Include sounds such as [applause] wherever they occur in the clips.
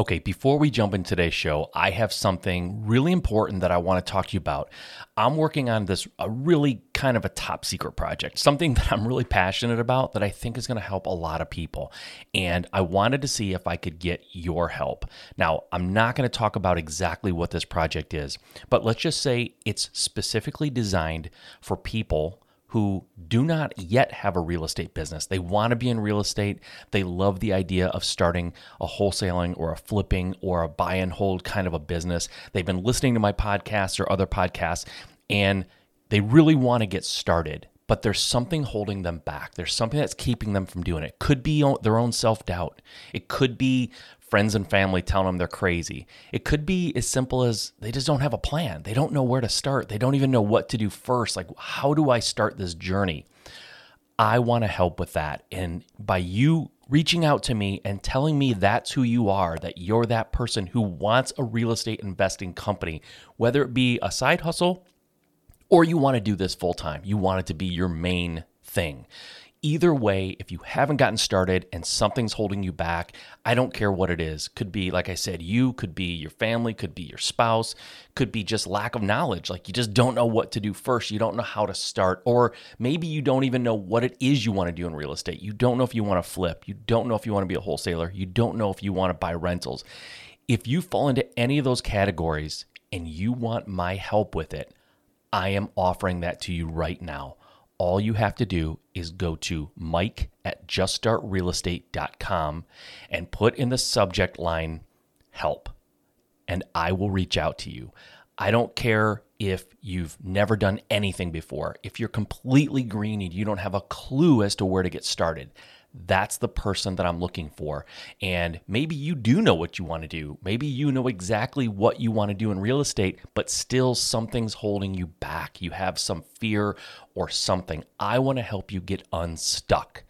Okay, before we jump into today's show, I have something really important that I want to talk to you about. I'm working on this a really kind of a top secret project, something [laughs] that I'm really passionate about that I think is going to help a lot of people. And I wanted to see if I could get your help. Now, I'm not going to talk about exactly what this project is, but let's just say it's specifically designed for people who do not yet have a real estate business. They want to be in real estate. They love the idea of starting a wholesaling or a flipping or a buy and hold kind of a business. They've been listening to my podcasts or other podcasts and they really want to get started. But there's something holding them back. There's something that's keeping them from doing it. Could be their own self doubt. It could be friends and family telling them they're crazy. It could be as simple as they just don't have a plan. They don't know where to start. They don't even know what to do first. Like, how do I start this journey? I want to help with that. And by you reaching out to me and telling me that's who you are, that you're that person who wants a real estate investing company, whether it be a side hustle or you want to do this full time, you want it to be your main thing Either way, if you haven't gotten started and something's holding you back, I don't care what it is. Could be, like I said, you, could be your family, could be your spouse, could be just lack of knowledge. Like you just don't know what to do first. You don't know how to start. Or maybe you don't even know what it is you want to do in real estate. You don't know if you want to flip. You don't know if you want to be a wholesaler. You don't know if you want to buy rentals. If you fall into any of those categories and you want my help with it, I am offering that to you right now all you have to do is go to mike at juststartrealestate.com and put in the subject line help, and I will reach out to you. I don't care if you've never done anything before, if you're completely green and you don't have a clue as to where to get started that's the person that I'm looking for. And maybe you do know what you want to do. Maybe you know exactly what you want to do in real estate, but still something's holding you back. You have some fear or something. I want to help you get unstuck.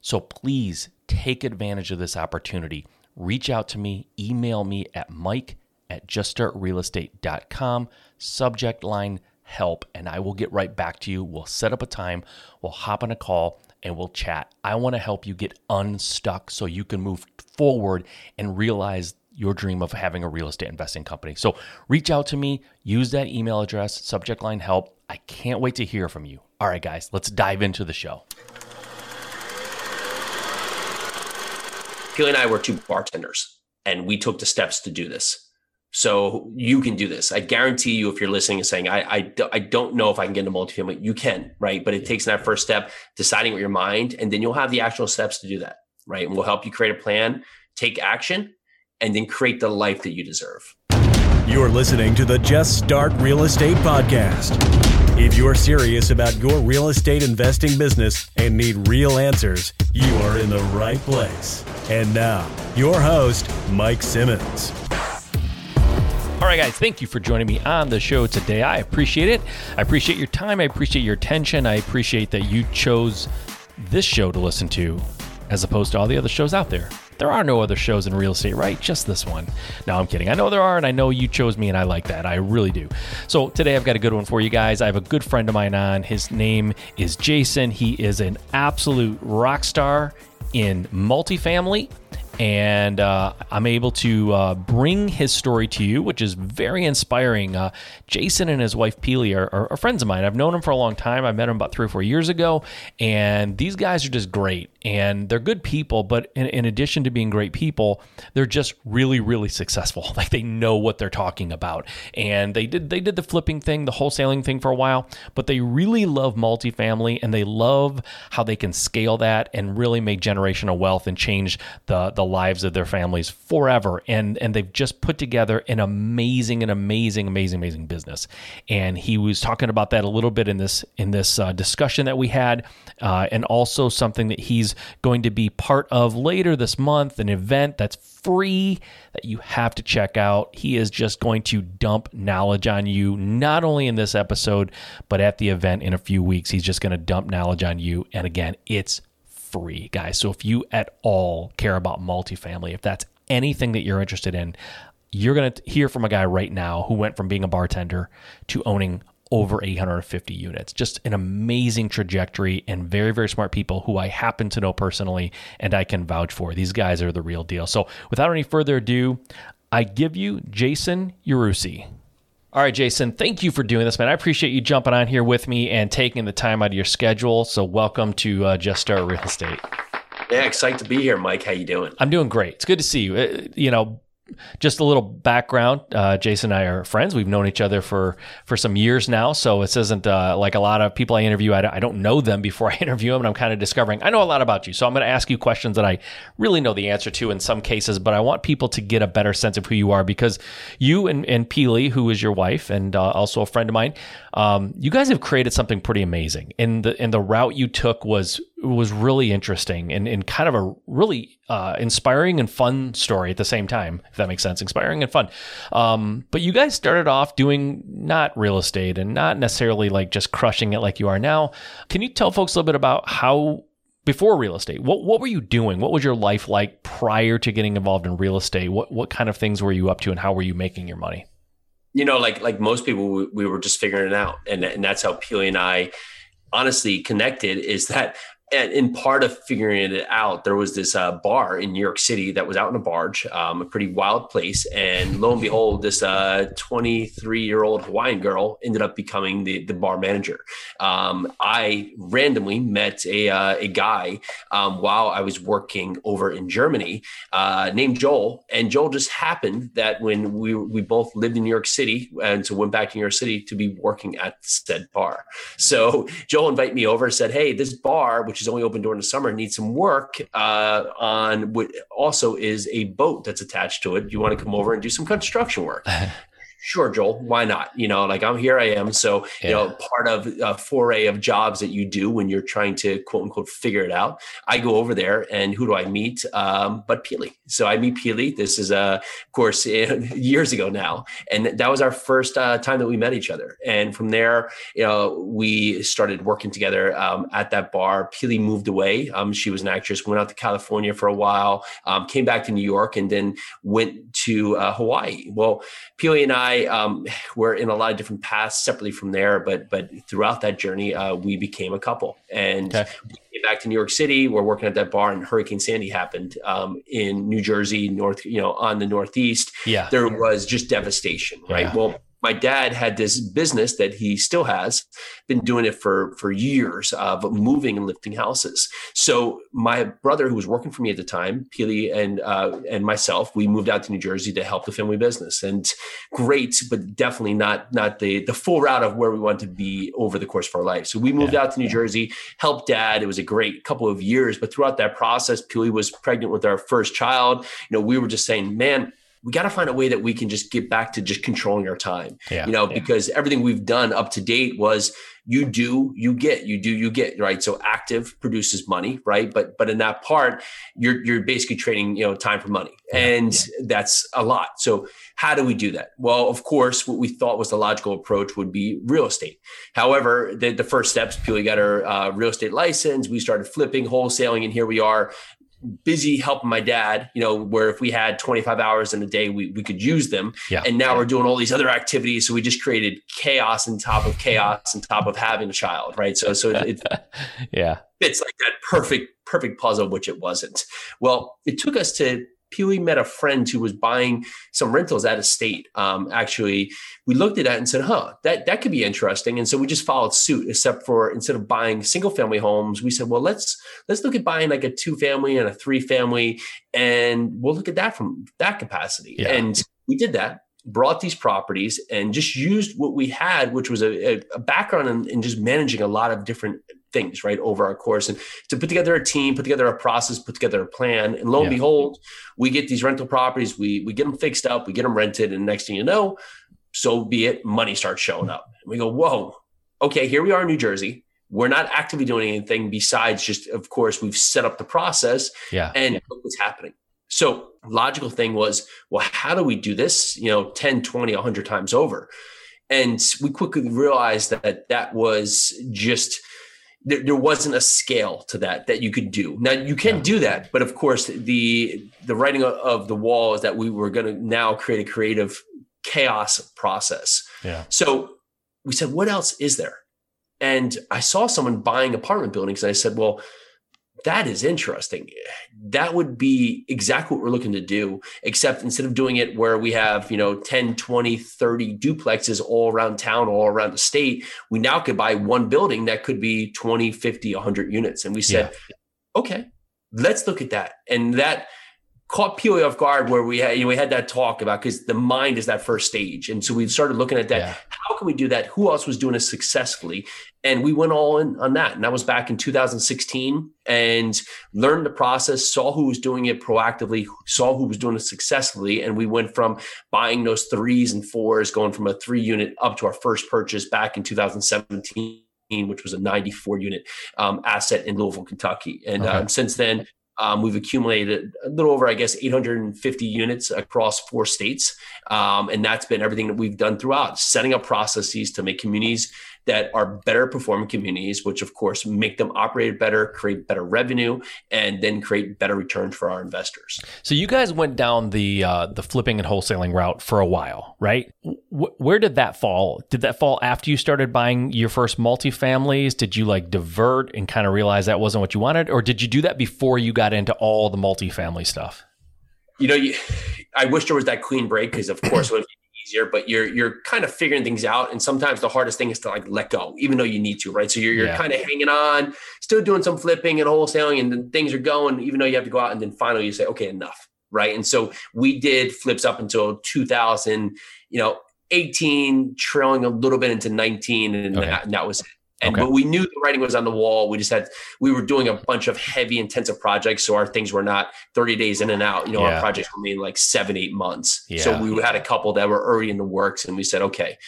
So please take advantage of this opportunity. Reach out to me, email me at mike at juststartrealestate.com, subject line help, and I will get right back to you. We'll set up a time, we'll hop on a call and we'll chat. I want to help you get unstuck so you can move forward and realize your dream of having a real estate investing company. So reach out to me, use that email address, subject line help. I can't wait to hear from you. All right, guys, let's dive into the show. Pili and I were two bartenders, and we took the steps to do this. So you can do this. I guarantee you, if you're listening and saying, I, I, I don't know if I can get into multifamily, you can, right? But it takes that first step, deciding with your mind, and then you'll have the actual steps to do that, right? And we'll help you create a plan, take action, and then create the life that you deserve. You're listening to the Just Start Real Estate Podcast. If you're serious about your real estate investing business and need real answers, you are in the right place. And now, your host, Mike Simmons. All right, guys, thank you for joining me on the show today. I appreciate it. I appreciate your time. I appreciate your attention. I appreciate that you chose this show to listen to as opposed to all the other shows out there. There are no other shows in real estate, right? Just this one. No, I'm kidding. I know there are, and I know you chose me, and I like that. I really do. So today I've got a good one for you guys. I have a good friend of mine on. His name is Jason. He is an absolute rock star in multifamily and uh, I'm able to uh, bring his story to you, which is very inspiring. Uh, Jason and his wife Pili are, are, are, friends of mine. I've known them for a long time. I met them about three or four years ago, and these guys are just great. And they're good people, but in, in addition to being great people, they're just really, really successful. [laughs] Like they know what they're talking about. And they did they did the flipping thing, the wholesaling thing for a while, but they really love multifamily and they love how they can scale that and really make generational wealth and change the the lives of their families forever. And and they've just put together an amazing, an amazing, amazing, amazing business. And he was talking about that a little bit in this in this uh, discussion that we had, uh, and also something that he's going to be part of later this month, an event that's free that you have to check out. He is just going to dump knowledge on you, not only in this episode, but at the event in a few weeks. He's just going to dump knowledge on you. And again, it's free, guys. So if you at all care about multifamily, if that's anything that you're interested in, you're going to hear from a guy right now who went from being a bartender to owning over 850 units. Just an amazing trajectory and very, very smart people who I happen to know personally and I can vouch for. These guys are the real deal. So without any further ado, I give you Jason Yarusi. All right, Jason, thank you for doing this, man. I appreciate you jumping on here with me and taking the time out of your schedule. So welcome to uh, Just Start Real Estate. Yeah, excited to be here, Mike. How you doing? I'm doing great. It's good to see you. Uh, you know, just a little background. Uh, Jason and I are friends. We've known each other for for some years now. So this isn't uh, like a lot of people I interview. I don't, I don't know them before [laughs] I interview them, and I'm kind of discovering I know a lot about you. So I'm going to ask you questions that I really know the answer to in some cases, but I want people to get a better sense of who you are because you and, and Pili, who is your wife and uh, also a friend of mine, um, you guys have created something pretty amazing. And the and the route you took was was really interesting and, and kind of a really uh, inspiring and fun story at the same time, if that makes sense. Inspiring and fun. Um, but you guys started off doing not real estate and not necessarily like just crushing it like you are now. Can you tell folks a little bit about how before real estate, what what were you doing? What was your life like prior to getting involved in real estate? What what kind of things were you up to, and how were you making your money? You know, like like most people, we, we were just figuring it out, and and that's how Pili and I honestly connected. Is that and in part of figuring it out, there was this uh, bar in New York City that was out in a barge, um, a pretty wild place. And lo and behold, this 23 uh, year old Hawaiian girl ended up becoming the, the bar manager. Um, I randomly met a, uh, a guy um, while I was working over in Germany uh, named Joel. And Joel just happened that when we, we both lived in New York City and so went back to New York City to be working at said bar. So Joel invited me over said, Hey, this bar, which is only open during the summer, needs some work uh, on what also is a boat that's attached to it. You want to come over and do some construction work? [laughs] sure, Joel, why not? You know, like I'm here, I am. So, yeah. you know, part of a foray of jobs that you do when you're trying to quote unquote figure it out. I go over there and who do I meet? Um, but Pili. So I meet Pili. This is, uh, of course, [laughs] years ago now. And that was our first uh, time that we met each other. And from there, you know, we started working together um, at that bar. Pili moved away. Um, she was an actress, went out to California for a while, um, came back to New York, and then went to uh, Hawaii. Well, Pili and I, I um, [sighs] were in a lot of different paths separately from there, but but throughout that journey, uh, we became a couple. And okay. we came back to New York City. We're working at that bar, and Hurricane Sandy happened um, in New Jersey, north, you know, on the Northeast. Yeah, there was just devastation, right? Yeah. Well my dad had this business that he still has been doing it for for years of moving and lifting houses. So my brother who was working for me at the time Pili and uh, and myself we moved out to new jersey to help the family business. And great but definitely not not the the full route of where we want to be over the course of our life. So we moved yeah. out to new jersey helped dad. It was a great couple of years. But throughout that process Pili was pregnant with our first child. You know we were just saying man we got to find a way that we can just get back to just controlling our time. Yeah, you know, yeah. because everything we've done up to date was you do, you get, you do, you get, right? So active produces money, right? But but in that part, you're you're basically trading, you know, time for money. Yeah, and yeah. that's a lot. So how do we do that? Well, of course, what we thought was the logical approach would be real estate. However, the, the first steps, Pili got our uh, real estate license. We started flipping, wholesaling, and here we are busy helping my dad, you know, where if we had 25 hours in a day, we, we could use them. Yeah. And now we're doing all these other activities. So we just created chaos on top of chaos on top of having a child. Right. So, so it, [laughs] yeah, it's like that perfect, perfect puzzle, which it wasn't. Well, it took us to Pili met a friend who was buying some rentals out of state. Um, actually, we looked at that and said, "Huh, that that could be interesting." And so we just followed suit. Except for instead of buying single family homes, we said, "Well, let's let's look at buying like a two family and a three family, and we'll look at that from that capacity." Yeah. And we did that brought these properties and just used what we had, which was a, a background in, in, just managing a lot of different things right over our course. And to put together a team put together a process put together a plan and lo and behold we get these rental properties we we get them fixed up we get them rented and next thing you know so be it money starts showing up. And we go whoa okay here we are in new jersey. We're not actively doing anything besides just of course we've set up the process yeah. and look what's happening. So logical thing was well how do we do this you know 10 20 100 times over? And we quickly realized that that was just there, there, wasn't a scale to that that you could do. Now you can yeah. do that, but of course the the writing of the wall is that we were going to now create a creative chaos process. Yeah. So we said, what else is there? And I saw someone buying apartment buildings. And I said, well, that is interesting. That would be exactly what we're looking to do, except instead of doing it where we have, you know, 10, 20, 30 duplexes all around town, all around the state, we now could buy one building that could be 20, 50, 100 units. And we said, yeah. okay, let's look at that. And that caught POA off guard where we had, you know, we had that talk about because the mind is that first stage. And so we started looking at that. Yeah. How can we do that? Who else was doing it successfully? And we went all in on that. And that was back in 2016 and learned the process, saw who was doing it proactively, saw who was doing it successfully. And we went from buying those threes and fours, going from a three unit up to our first purchase back in 2017 which was a 94 unit um, asset in Louisville, Kentucky. And okay. um, since then, um, we've accumulated a little over, I guess, 850 units across four states. Um, and that's been everything that we've done throughout, setting up processes to make communities that are better performing communities, which of course make them operate better, create better revenue, and then create better returns for our investors. So you guys went down the uh, the flipping and wholesaling route for a while, right? W- where did that fall? Did that fall after you started buying your first multifamilies? Did you like divert and kind of realize that wasn't what you wanted, or did you do that before you got into all the multifamily stuff? You know, you, I wish there was that clean break because, of course, when easier, but you're you're kind of figuring things out. And sometimes the hardest thing is to like let go, even though you need to, right? So you're you're yeah. kind of hanging on, still doing some flipping and wholesaling, and then things are going, even though you have to go out and then finally you say, okay, enough. Right. And so we did flips up until 2000, you know, 18, trailing a little bit into 19, and, okay. that, and that was it. And okay. but we knew the writing was on the wall. We just had we were doing a bunch of heavy intensive projects, so our things were not 30 days in and out. You know, yeah. our projects were maybe like seven, eight months. Yeah. So we had a couple that were already in the works, and we said, okay,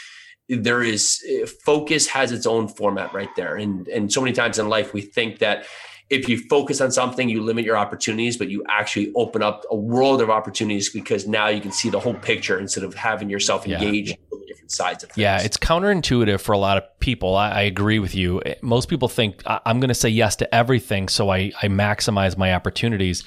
there is eh, focus has its own format right there. And and so many times in life we think that if you focus on something, you limit your opportunities, but you actually open up a world of opportunities because now you can see the whole picture instead of having yourself engaged yeah. different sides of things. Yeah, it's counterintuitive for a lot of people. I, I agree with you. Eh, most people think I'm going to say yes to everything, so I, I maximize my opportunities.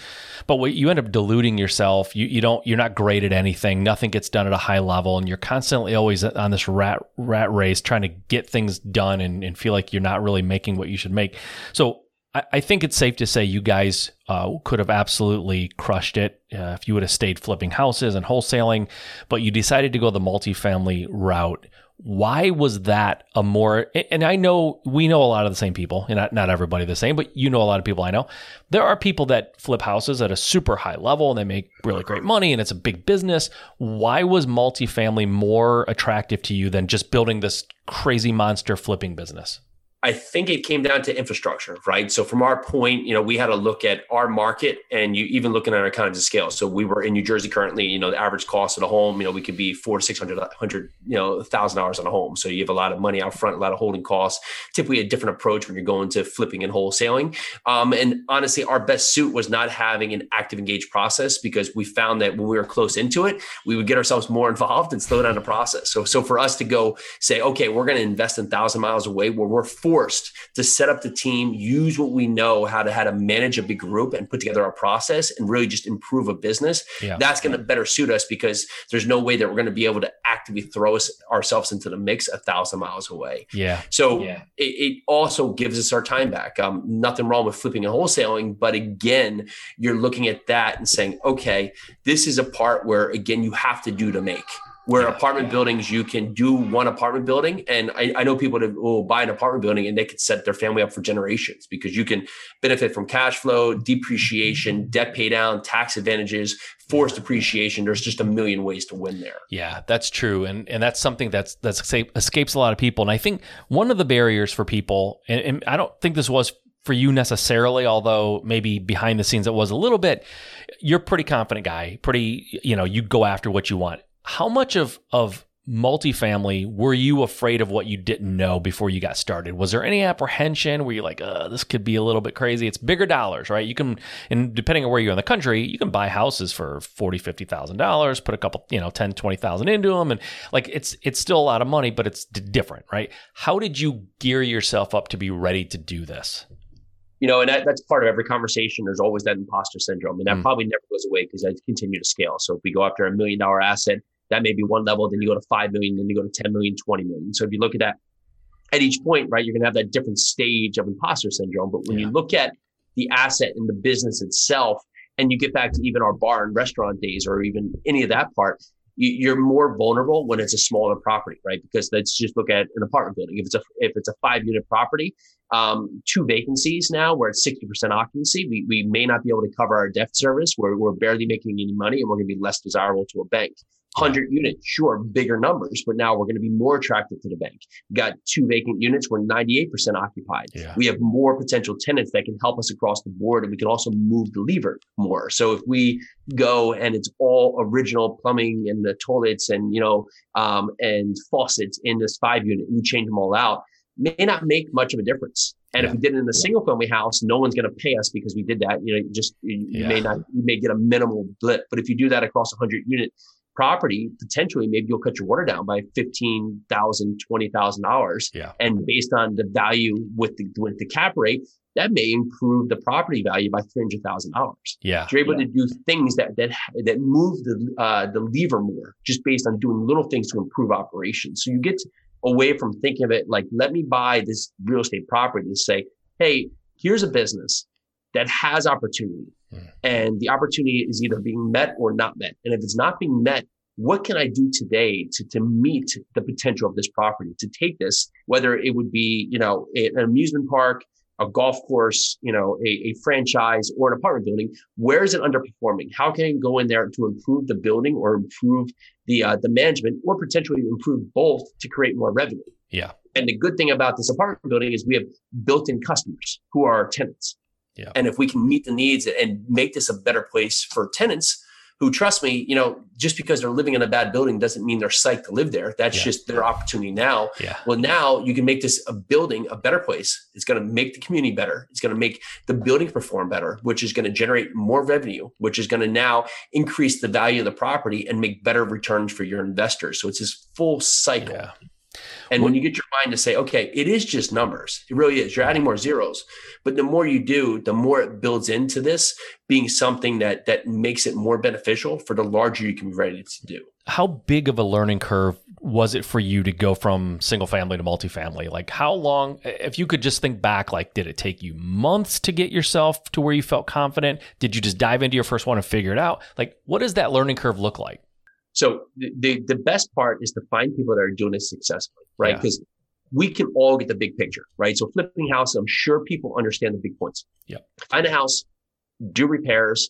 But what you end up diluting yourself. You, you don't. You're not great at anything. Nothing gets done at a high level, and you're constantly always on this rat rat race trying to get things done and, and feel like you're not really making what you should make. So I, think it's safe to say you guys uh, could have absolutely crushed it uh, if you would have stayed flipping houses and wholesaling, but you decided to go the multifamily route. Why was that a more? And I know we know a lot of the same people, and not, not everybody the same, but you know a lot of people I know. There are people that flip houses at a super high level and they make really great money, and it's a big business. Why was multifamily more attractive to you than just building this crazy monster flipping business? I think it came down to infrastructure, right? So from our point, you know, we had to look at our market and you even looking at our economies of scale. So we were in New Jersey currently, you know, the average cost of a home, you know, we could be four to six hundred, hundred, you know, thousand dollars on a home. So you have a lot of money out front, a lot of holding costs. Typically a different approach when you're going to flipping and wholesaling. Um, and honestly, our best suit was not having an active engaged process because we found that when we were close into it, we would get ourselves more [laughs] involved and slow down the process. So so for us to go say, okay, we're going to invest in thousand miles away where we're forced to set up the team, use what we know how to how to manage a big group and put together a process and really just improve a business. Yeah. That's going to better suit us because there's no way that we're going to be able to actively throw us ourselves into the mix a thousand miles away. Yeah. So yeah. It, it, also gives us our time back. Um, nothing wrong with flipping and wholesaling, but again, you're looking at that and saying, okay, this is a part where again you have to do to make where yeah, apartment yeah. buildings you can do one apartment building. And I, I, know people that will buy an apartment building and they could set their family up for generations because you can benefit from cash flow depreciation debt pay down tax advantages forced depreciation. There's just a million ways to win there. Yeah that's true. And and that's something that's that's escapes a lot of people. And i think one of the barriers for people and, and i don't think this was for you necessarily, although maybe behind the scenes it was a little bit. You're a pretty confident guy, pretty, you know, you go after what you want how much of of multifamily were you afraid of what you didn't know before you got started? Was there any apprehension? Where you're like uh, this could be a little bit crazy? It's bigger dollars right? You can and depending on where you're in the country you can buy houses for 40 50 thousand dollars put a couple you know 10 20 thousand into them and like it's it's still a lot of money but it's different right? How did you gear yourself up to be ready to do this you know, and that, that's part of every conversation. There's always that imposter syndrome, and that mm. probably never goes away because I continue to scale. So if we go after a million dollar asset, That may be one level. Then you go to 5 million, then you go to 10 million, 20 million. So if you look at that at each point, right, you're going to have that different stage of imposter syndrome. But when yeah. you look at the asset and the business itself, and you get back to even our bar and restaurant days or even any of that part, you're more vulnerable when it's a smaller property, right? Because let's just look at an apartment building. If it's a if it's a five unit property, um, two vacancies now, we're at sixty percent occupancy. We we may not be able to cover our debt service. We're we're barely making any money, and we're going to be less desirable to a bank. 100 units, sure, bigger numbers, but now we're going to be more attractive to the bank. We've got two vacant units, we're 98% occupied. Yeah. We have more potential tenants that can help us across the board, and we can also move the lever more. So if we go and it's all original plumbing and the toilets and, you know, um, and faucets in this five unit, we change them all out, may not make much of a difference. And yeah. if we did it in a single family house, no one's going to pay us because we did that. You know, just you, yeah. you may not, you may get a minimal blip. But if you do that across a hundred unit property, potentially maybe you'll cut your water down by fifteen thousand, twenty thousand dollars. Yeah. And based on the value with the with the cap rate, that may improve the property value by three hundred thousand dollars. Yeah. So you're able yeah. to do things that that that move the uh, the lever more, just based on doing little things to improve operations. So you get away from thinking of it like, let me buy this real estate property and say, hey, here's a business that has opportunity mm. and the opportunity is either being met or not met. And if it's not being met, what can I do today to, to meet the potential of this property to take this, whether it would be, you know, an amusement park, a golf course, you know, a, a franchise or an apartment building, where is it underperforming? How can I go in there to improve the building or improve the uh, the management or potentially improve both to create more revenue? Yeah. And the good thing about this apartment building is we have built-in customers who are our tenants. Yeah. And if we can meet the needs and make this a better place for tenants who trust me, you know, just because they're living in a bad building doesn't mean they're psyched to live there. That's yeah. just their opportunity now. Yeah. Well, now you can make this a building a better place. It's going to make the community better. It's going to make the building perform better, which is going to generate more revenue, which is going to now increase the value of the property and make better returns for your investors. So it's this full cycle. Yeah. And when you get your mind to say, okay, it is just numbers, it really is. You're adding more zeros, but the more you do, the more it builds into this being something that that makes it more beneficial for the larger you can be ready to do. How big of a learning curve was it for you to go from single family to multifamily? Like how long if you could just think back like did it take you months to get yourself to where you felt confident? Did you just dive into your first one and figure it out? Like what does that learning curve look like? So the, the best part is to find people that are doing it successfully, right? Because yeah. we can all get the big picture, right? So flipping house, I'm sure people understand the big points. Yeah. Find a house, do repairs,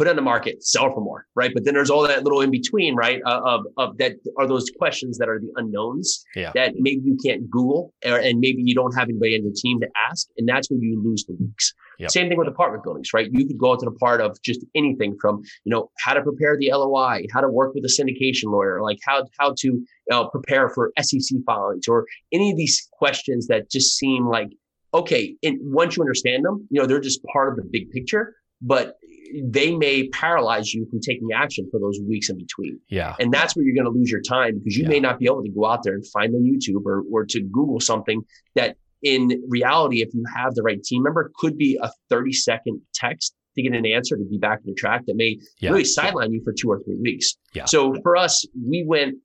put on the market, sell for more, right? But then there's all that little in between, right? Uh, of, of that are those questions that are the unknowns yeah. that maybe you can't Google or, and maybe you don't have anybody on your team to ask. And that's where you lose the weeks. Yep. Same thing with apartment buildings, right? You could go into the part of just anything from, you know, how to prepare the LOI, how to work with a syndication lawyer, like how, how to you know, prepare for SEC filings or any of these questions that just seem like, okay, and once you understand them, you know, they're just part of the big picture, but they may paralyze you from taking action for those weeks in between. Yeah. And that's where you're going to lose your time because you yeah. may not be able to go out there and find on YouTube or, or to Google something that in reality, if you have the right team member, could be a 30 second text to get an answer to be back in the track that may yeah. really sideline you for two or three weeks. Yeah. So for us, we went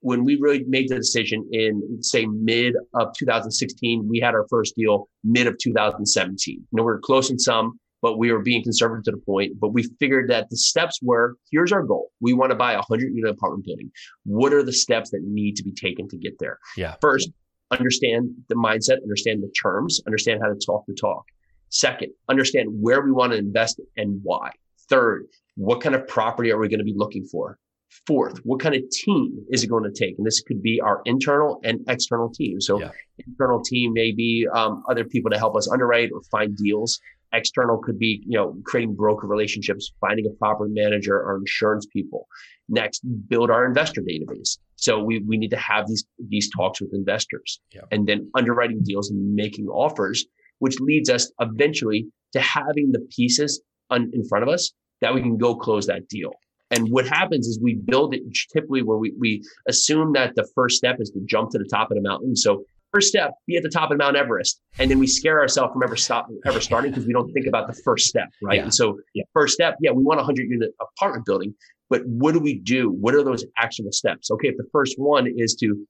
when we really made the decision in say mid of 2016, we had our first deal mid of 2017. You know, we are close in some, but we were being conservative to the point. But we figured that the steps were here's our goal. We want to buy a 100 unit apartment building. What are the steps that need to be taken to get there? Yeah. First, understand the mindset, understand the terms, understand how to talk the talk. Second, understand where we want to invest and why. Third, what kind of property are we going to be looking for? Fourth, what kind of team is it going to take? And this could be our internal and external team. So, yeah. internal team may be um, other people to help us underwrite or find deals. External could be, you know, creating broker relationships, finding a property manager or insurance people. Next, build our investor database. So we, we need to have these, these talks with investors yeah. and then underwriting deals and making offers, which leads us eventually to having the pieces on, in front of us that we can go close that deal. And what happens is we build it typically where we, we assume that the first step is to jump to the top of the mountain. So first step, be at the top of Mount Everest. And then we scare ourselves from ever stop, ever starting because we don't think about the first step, right? Yeah. And so yeah, first step, yeah, we want a hundred unit apartment building, But what do we do? What are those actionable steps? Okay, if the first one is to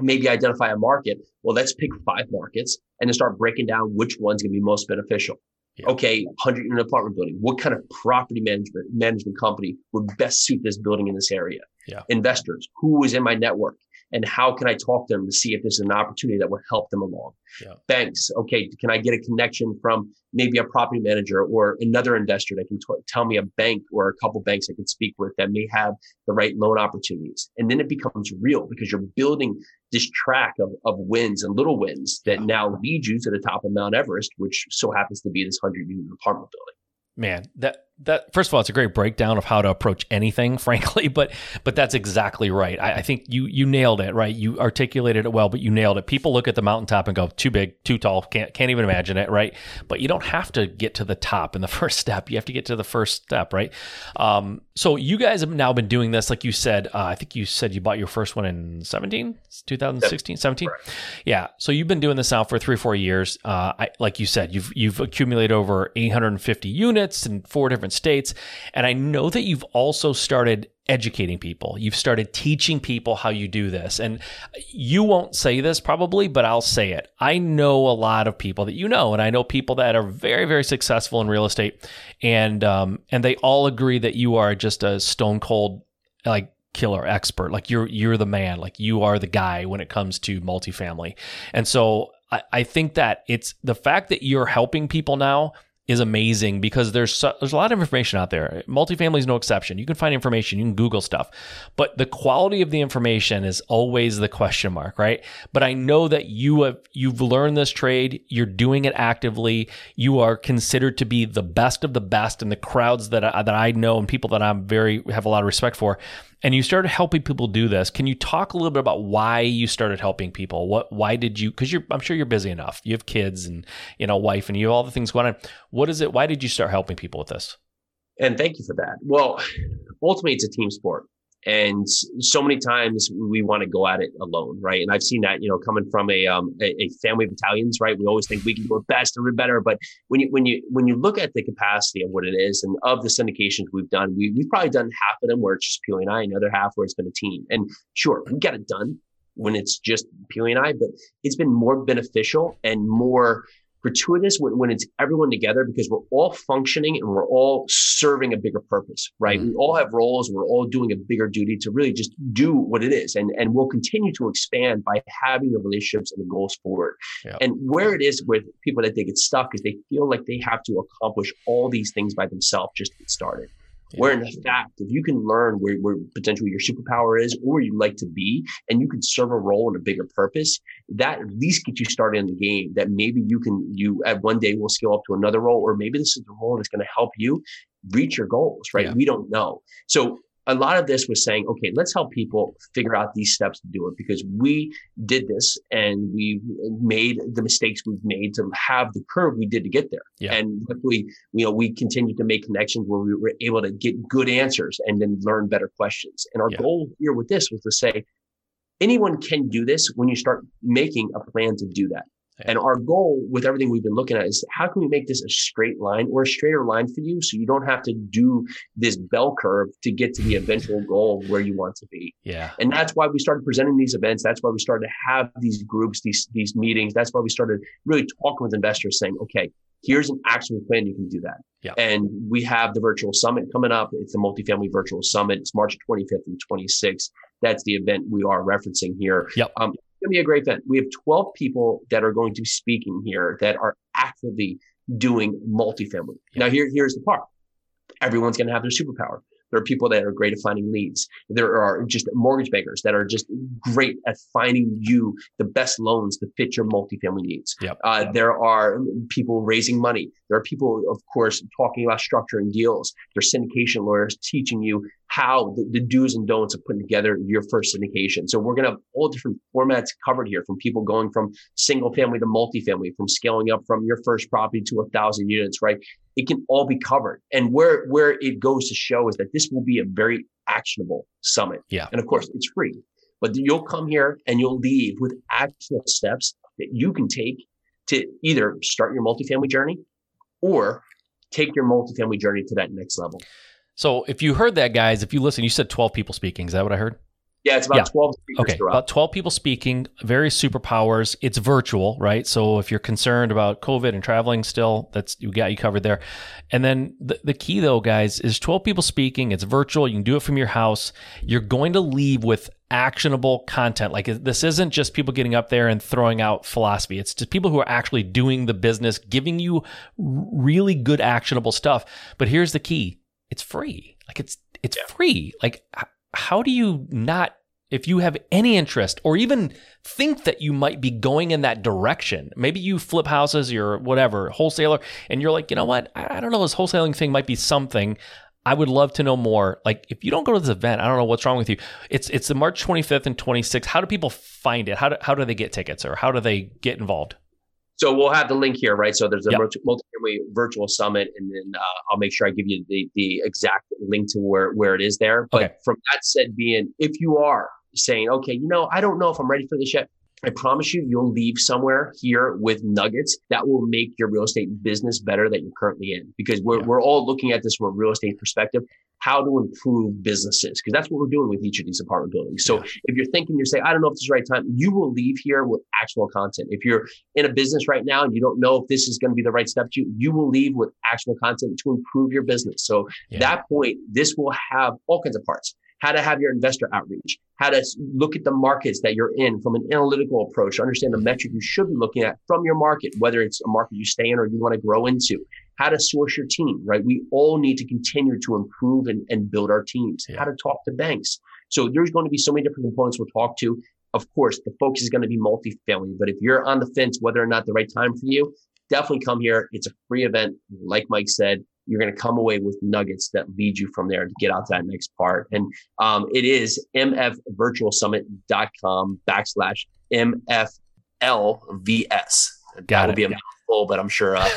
maybe identify a market, well, let's pick five markets and then start breaking down which one's going to be most beneficial. Yeah. Okay, 100 unit apartment building. What kind of property management management company would best suit this building in this area? Yeah. Investors, who is in my network? And how can I talk to them to see if there's an opportunity that will help them along? Yeah. Banks, okay, can I get a connection from maybe a property manager or another investor that can t- tell me a bank or a couple banks I can speak with that may have the right loan opportunities? And then it becomes real because you're building this track of, of wins and little wins that yeah. now lead you to the top of Mount Everest, which so happens to be this 100 unit apartment building man that that first of all it's a great breakdown of how to approach anything [laughs] frankly but but that's exactly right. I, I, think you you nailed it right? You articulated it well but you nailed it. People look at the mountaintop and go too big too tall can't can't even imagine it right? But you don't have to get to the top in the [laughs] first step. You have to get to the first step right? Um, so you guys have now been doing this like you said uh, i think you said you bought your first one in 17 2016 17 yeah. So you've been doing this now for three or four years. Uh, I, like you said you've you've accumulated over 850 units in four different states. And I know that you've also started educating people. You've started teaching people how you do this. And you won't say this probably, but I'll say it. I know a lot of people that you know, and I know people that are very, very successful in real estate. And, um, and they all agree that you are just a stone cold, like, killer expert like you're you're the man like you are the guy when it comes to multifamily and so I, I think that it's the fact that you're helping people now is amazing because there's so, there's a lot of information out there. Multifamily is no exception. You can find information, you can Google stuff, but the quality of the information is always the question mark, right? But I know that you have you've learned this trade, you're doing it actively, you are considered to be the best of the best in the crowds that I, that I know and people that I'm very have a lot of respect for and you started helping people do this. Can you talk a little bit about why you started helping people? What, why did you? Because you're, I'm sure you're busy enough. You have kids and you know, wife, and you have all the things going on. What is it? Why did you start helping people with this? And thank you for that. Well, ultimately, it's a team sport. And so many times we want to go at it alone, right? And I've seen that, you know, coming from a um, a, family of Italians, right? We always think we can do it best and better, but when you when you when you look at the capacity of what it is and of the syndications we've done, we, we've probably done half of them where it's just Pili and I, another half where it's been a team. And sure, we get it done when it's just Pili and I, but it's been more beneficial and more gratuitous when, when it's everyone together because we're all functioning and we're all serving a bigger purpose, right? Mm-hmm. We all have roles. We're all doing a bigger duty to really just do what it is. And, and we'll continue to expand by having the relationships and the goals forward. Yeah. And where it is with people that they get stuck is they feel like they have to accomplish all these things by themselves just to get started. Yeah. Where in fact, if you can learn where, where potentially your superpower is or you'd like to be, and you can serve a role in a bigger purpose, that at least gets you started in the game. That maybe you can, you at one day will scale up to another role, or maybe this is the role that's going to help you reach your goals, right? Yeah. We don't know. So a lot of this was saying, okay, let's help people figure out these steps to do it because we did this and we made the mistakes we've made to have the curve we did to get there. Yeah. And luckily, you know, we continued to make connections where we were able to get good answers and then learn better questions. And our yeah. goal here with this was to say, anyone can do this when you start making a plan to do that. And our goal with everything we've been looking at is how can we make this a straight line or a straighter line for you so you don't have to do this bell curve to get to the [laughs] eventual goal where you want to be. Yeah. And that's why we started presenting these events. That's why we started to have these groups, these these meetings. That's why we started really talking with investors saying, okay, here's an actual plan you can do that. Yeah. And we have the virtual summit coming up. It's the multifamily virtual summit. It's March 25th and 26th. That's the event we are referencing here. Yep. Um, going to be a great event. We have 12 people that are going to be speaking here that are actively doing multifamily. Yeah. Now, here, here's the part. Everyone's going to have their superpower. There are people that are great at finding leads. There are just mortgage bankers that are just great at finding you the best loans to fit your multifamily needs. Yep. Uh, there are people raising money. There are people, of course, talking about structuring deals. There's syndication lawyers teaching you how the, the, do's and don'ts of putting together your first syndication. So we're going to have all different formats covered here from people going from single family to multifamily, from scaling up from your first property to a thousand units, right? It can all be covered. And where, where it goes to show is that this will be a very actionable summit. Yeah. And of course it's free, but you'll come here and you'll leave with actionable steps that you can take to either start your multifamily journey or take your multifamily journey to that next level. So if you heard that, guys, if you listen, you said 12 people speaking. Is that what I heard? Yeah, it's about Yeah. 12 speakers Okay, throughout. about 12 people speaking, various superpowers. It's virtual, right? So if you're concerned about COVID and traveling still, that's you got you covered there. And then the, the key though, guys, is 12 people speaking. It's virtual. You can do it from your house. You're going to leave with actionable content. Like this isn't just people getting up there and throwing out philosophy. It's just people who are actually doing the business, giving you really good actionable stuff. But here's the key. It's free. Like it's it's free. Like how do you not if you have any interest or even think that you might be going in that direction, maybe you flip houses, you're whatever, wholesaler, and you're like, you know what? I, I don't know, this wholesaling thing might be something. I would love to know more. Like, if you don't go to this event, I don't know what's wrong with you. It's it's the March 25th and 26th. How do people find it? How do, how do they get tickets or how do they get involved? So we'll have the link here, right? So there's a Yep. multi- multifamily virtual summit, and then uh, I'll make sure I give you the, the exact link to where, where it is there. But Okay. from that said, being if you are saying, okay, you know, I don't know if I'm ready for this yet, I promise you, you'll leave somewhere here with nuggets that will make your real estate business better that you're currently in. Because we're, Yeah. we're all looking at this from a real estate perspective, how to improve businesses, because that's what we're doing with each of these apartment buildings. So if you're thinking, you're saying, I don't know if this is the right time, you will leave here with actual content. If you're in a business right now and you don't know if this is going to be the right step to you, you will leave with actual content to improve your business. So Yeah. that point, this will have all kinds of parts. How to have your investor outreach, how to look at the markets that you're in from an analytical approach, understand the metric you should be looking at from your market, whether it's a market you stay in or you want to grow into, how to source your team, right? We all need to continue to improve and, and build our teams, Yeah. how to talk to banks. So there's going to be so many different components we'll talk to. Of course, the focus is going to be multifamily, but if you're on the fence whether or not the right time for you, definitely come here. It's a free event. Like Mike said, you're going to come away with nuggets that lead you from there to get out to that next part. And um, it is mfvirtualsummit.com backslash mflvs. Got that will it. be a mouthful, but I'm sure uh,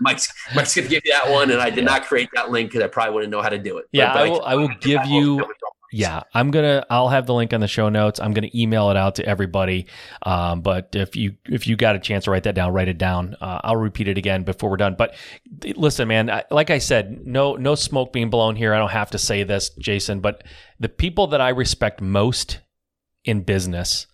Mike's, Mike's going to give you that one. And I did not create that link because I probably wouldn't know how to do it. Yeah, But- but I will, I will give I will- you Yeah, I'm gonna. I'll have the link on the show notes. I'm gonna email it out to everybody. Um, but if you if you got a chance to write that down, write it down. Uh, I'll repeat it again before we're done. But listen, man. I, like I said, no no smoke being blown here. I don't have to say this, Jason. But the people that I respect most in business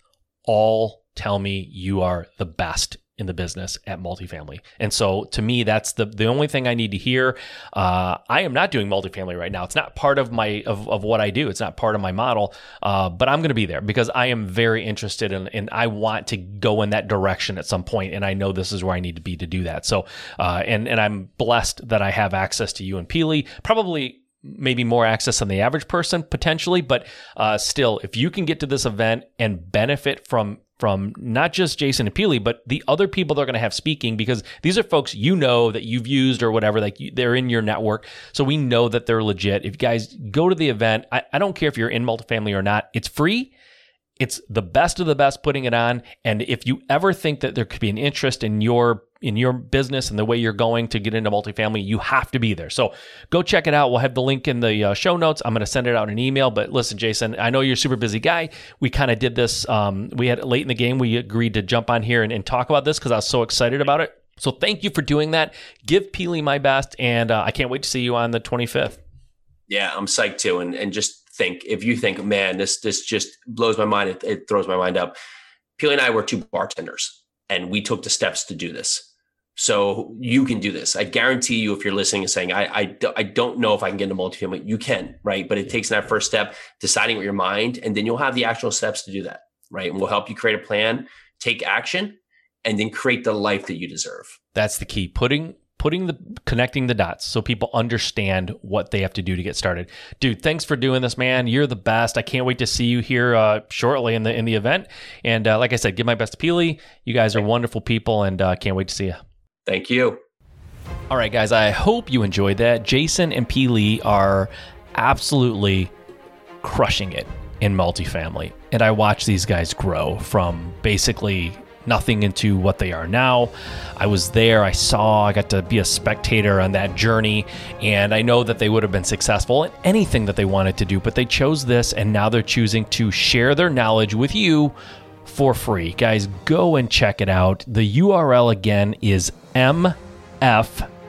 all tell me you are the best in the business at multifamily. And so to me, that's the the only thing I need to hear. Uh, I am not doing multifamily right now. It's not part of my of, of what I do. It's not part of my model. Uh, but I'm going to be there because I am very interested in and I want to go in that direction at some point, and I know this is where I need to be to do that. So uh, and and I'm blessed that I have access to you and Pili. Probably maybe more access than the average person potentially, but uh, still, if you can get to this event and benefit from from not just Jason and Pili, but the other people they're going to have speaking, because these are folks you know that you've used or whatever, like you, they're in your network, so we know that they're legit. If you guys go to the event, I, I don't care if you're in multifamily or not, it's free. It's the best of the best putting it on. And if you ever think that there could be an interest in your in your business and the way you're going to get into multifamily, you have to be there. So go check it out. We'll have the link in the uh, show notes. I'm going to send it out in an email. But listen, Jason, I know you're a super busy guy. We kind of did this. Um, we had late in the game. We agreed to jump on here and, and talk about this because I was so excited about it. So thank you for doing that. Give Pili my best, and uh, I can't wait to see you on the 25th. Yeah, I'm psyched too. And and just think, if you think, man, this this just blows my mind, it, it throws my mind up. Pili and I were two bartenders, and we took the steps to do this. So you can do this. I guarantee you, if you're listening and saying, I, I, I don't know if I can get into multifamily, you can, right? But it takes that first step, deciding with your mind, and then you'll have the actual steps to do that, right? And we'll help you create a plan, take action, and then create the life that you deserve. That's the key. Putting putting the connecting the dots so people understand what they have to do to get started. Dude, thanks for doing this, man. You're the best. I can't wait to see you here uh, shortly in the in the event. And uh, like I said, give my best to Pili. You guys are wonderful people, and uh, can't wait to see you. Thank you. All right, guys. I hope you enjoyed that. Jason and Pili are absolutely crushing it in multifamily, and I watch these guys grow from basically nothing into what they are now. I was there, I saw, I got to be a spectator on that journey, and I know that they would have been successful in anything that they wanted to do, but they chose this, and now they're choosing to share their knowledge with you for free. Guys, go and check it out. The URL again is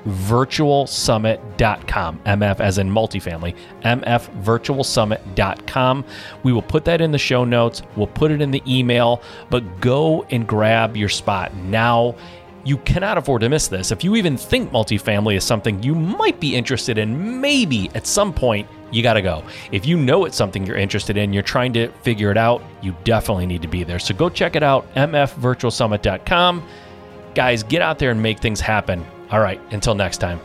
mfvirtualsummit.com. MF as in multifamily, mfvirtualsummit.com. We will put that in the show notes, we'll put it in the email, but go and grab your spot now. You cannot afford to miss this. If you even think multifamily is something you might be interested in, maybe at some point, you got to go. If you know it's something you're interested in, you're trying to figure it out, you definitely need to be there. So go check it out, mfvirtualsummit.com. Guys, get out there and make things happen. All right, until next time.